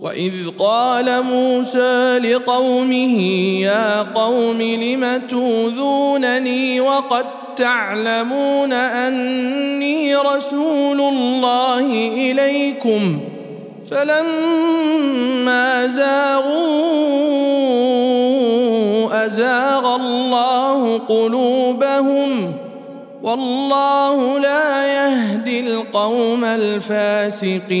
وإذ قال موسى لقومه يا قوم لم توذونني وقد تعلمون أني رسول الله إليكم فلما زاغوا أزاغ الله قلوبهم والله لا يهدي القوم الفاسقين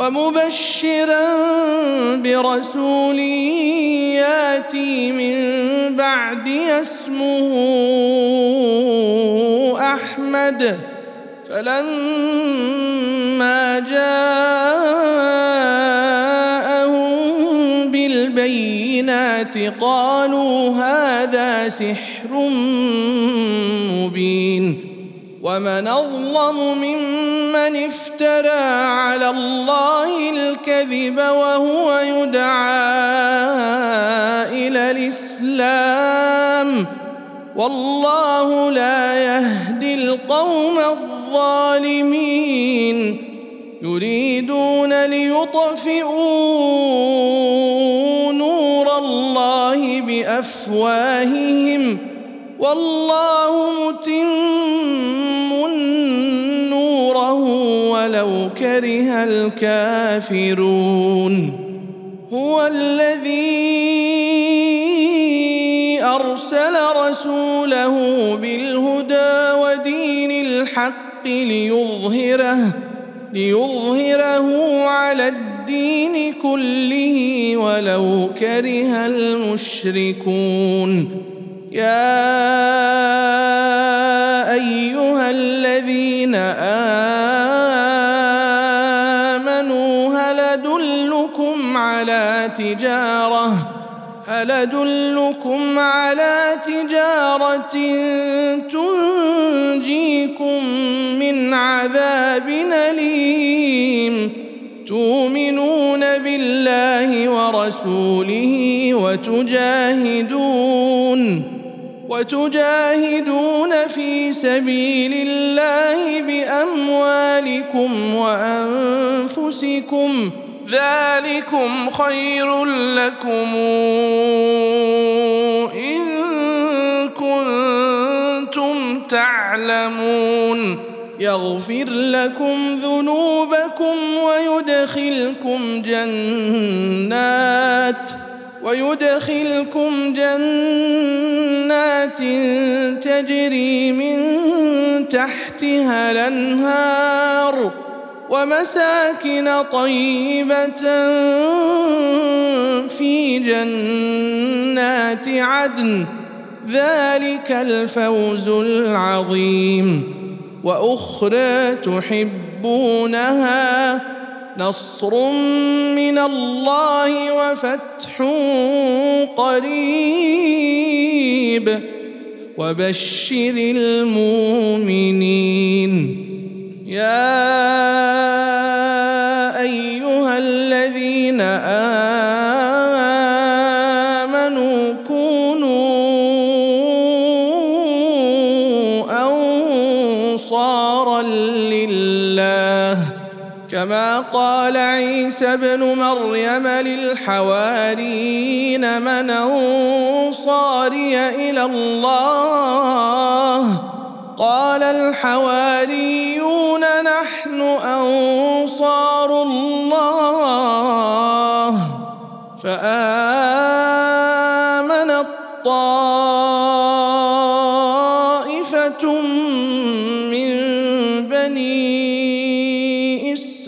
ومبشرا برسول ياتي من بعد اسمه أحمد. فلما جاءهم بالبينات قالوا هذا سحر مبين. ومن أظلم ممن افترى على الله الكذب وهو يدعى إلى الإسلام والله لا يهدي القوم الظالمين يريدون ليطفئوا نور الله بأفواههم والله متم ولو كره الكافرون هو الذي أرسل رسوله بالهدى ودين الحق ليظهره ليظهره على الدين كله ولو كره المشركون. يا أيها الذين آمنوا على تجارة هل أدلكم على تجارة تنجيكم من عذاب أليم؟ تؤمنون بالله ورسوله وتجاهدون وتجاهدون في سبيل الله بأموالكم وأنفسكم ذلكم خير لكم إن كنتم تعلمون. يغفر لكم ذنوبكم ويدخلكم جنات ويدخلكم جنات تجري من تحتها الأنهار. ومساكن طيبة في جنات عدن. ذلك الفوز العظيم. وأخرى تحبونها نصر من الله وفتح قريب. وبشر المؤمنين. يا كما قال عيسى ابن مريم للحواريين من انصاري إلى الله. قال الحواريون نحن أنصار الله. فآمن الطائفة من بني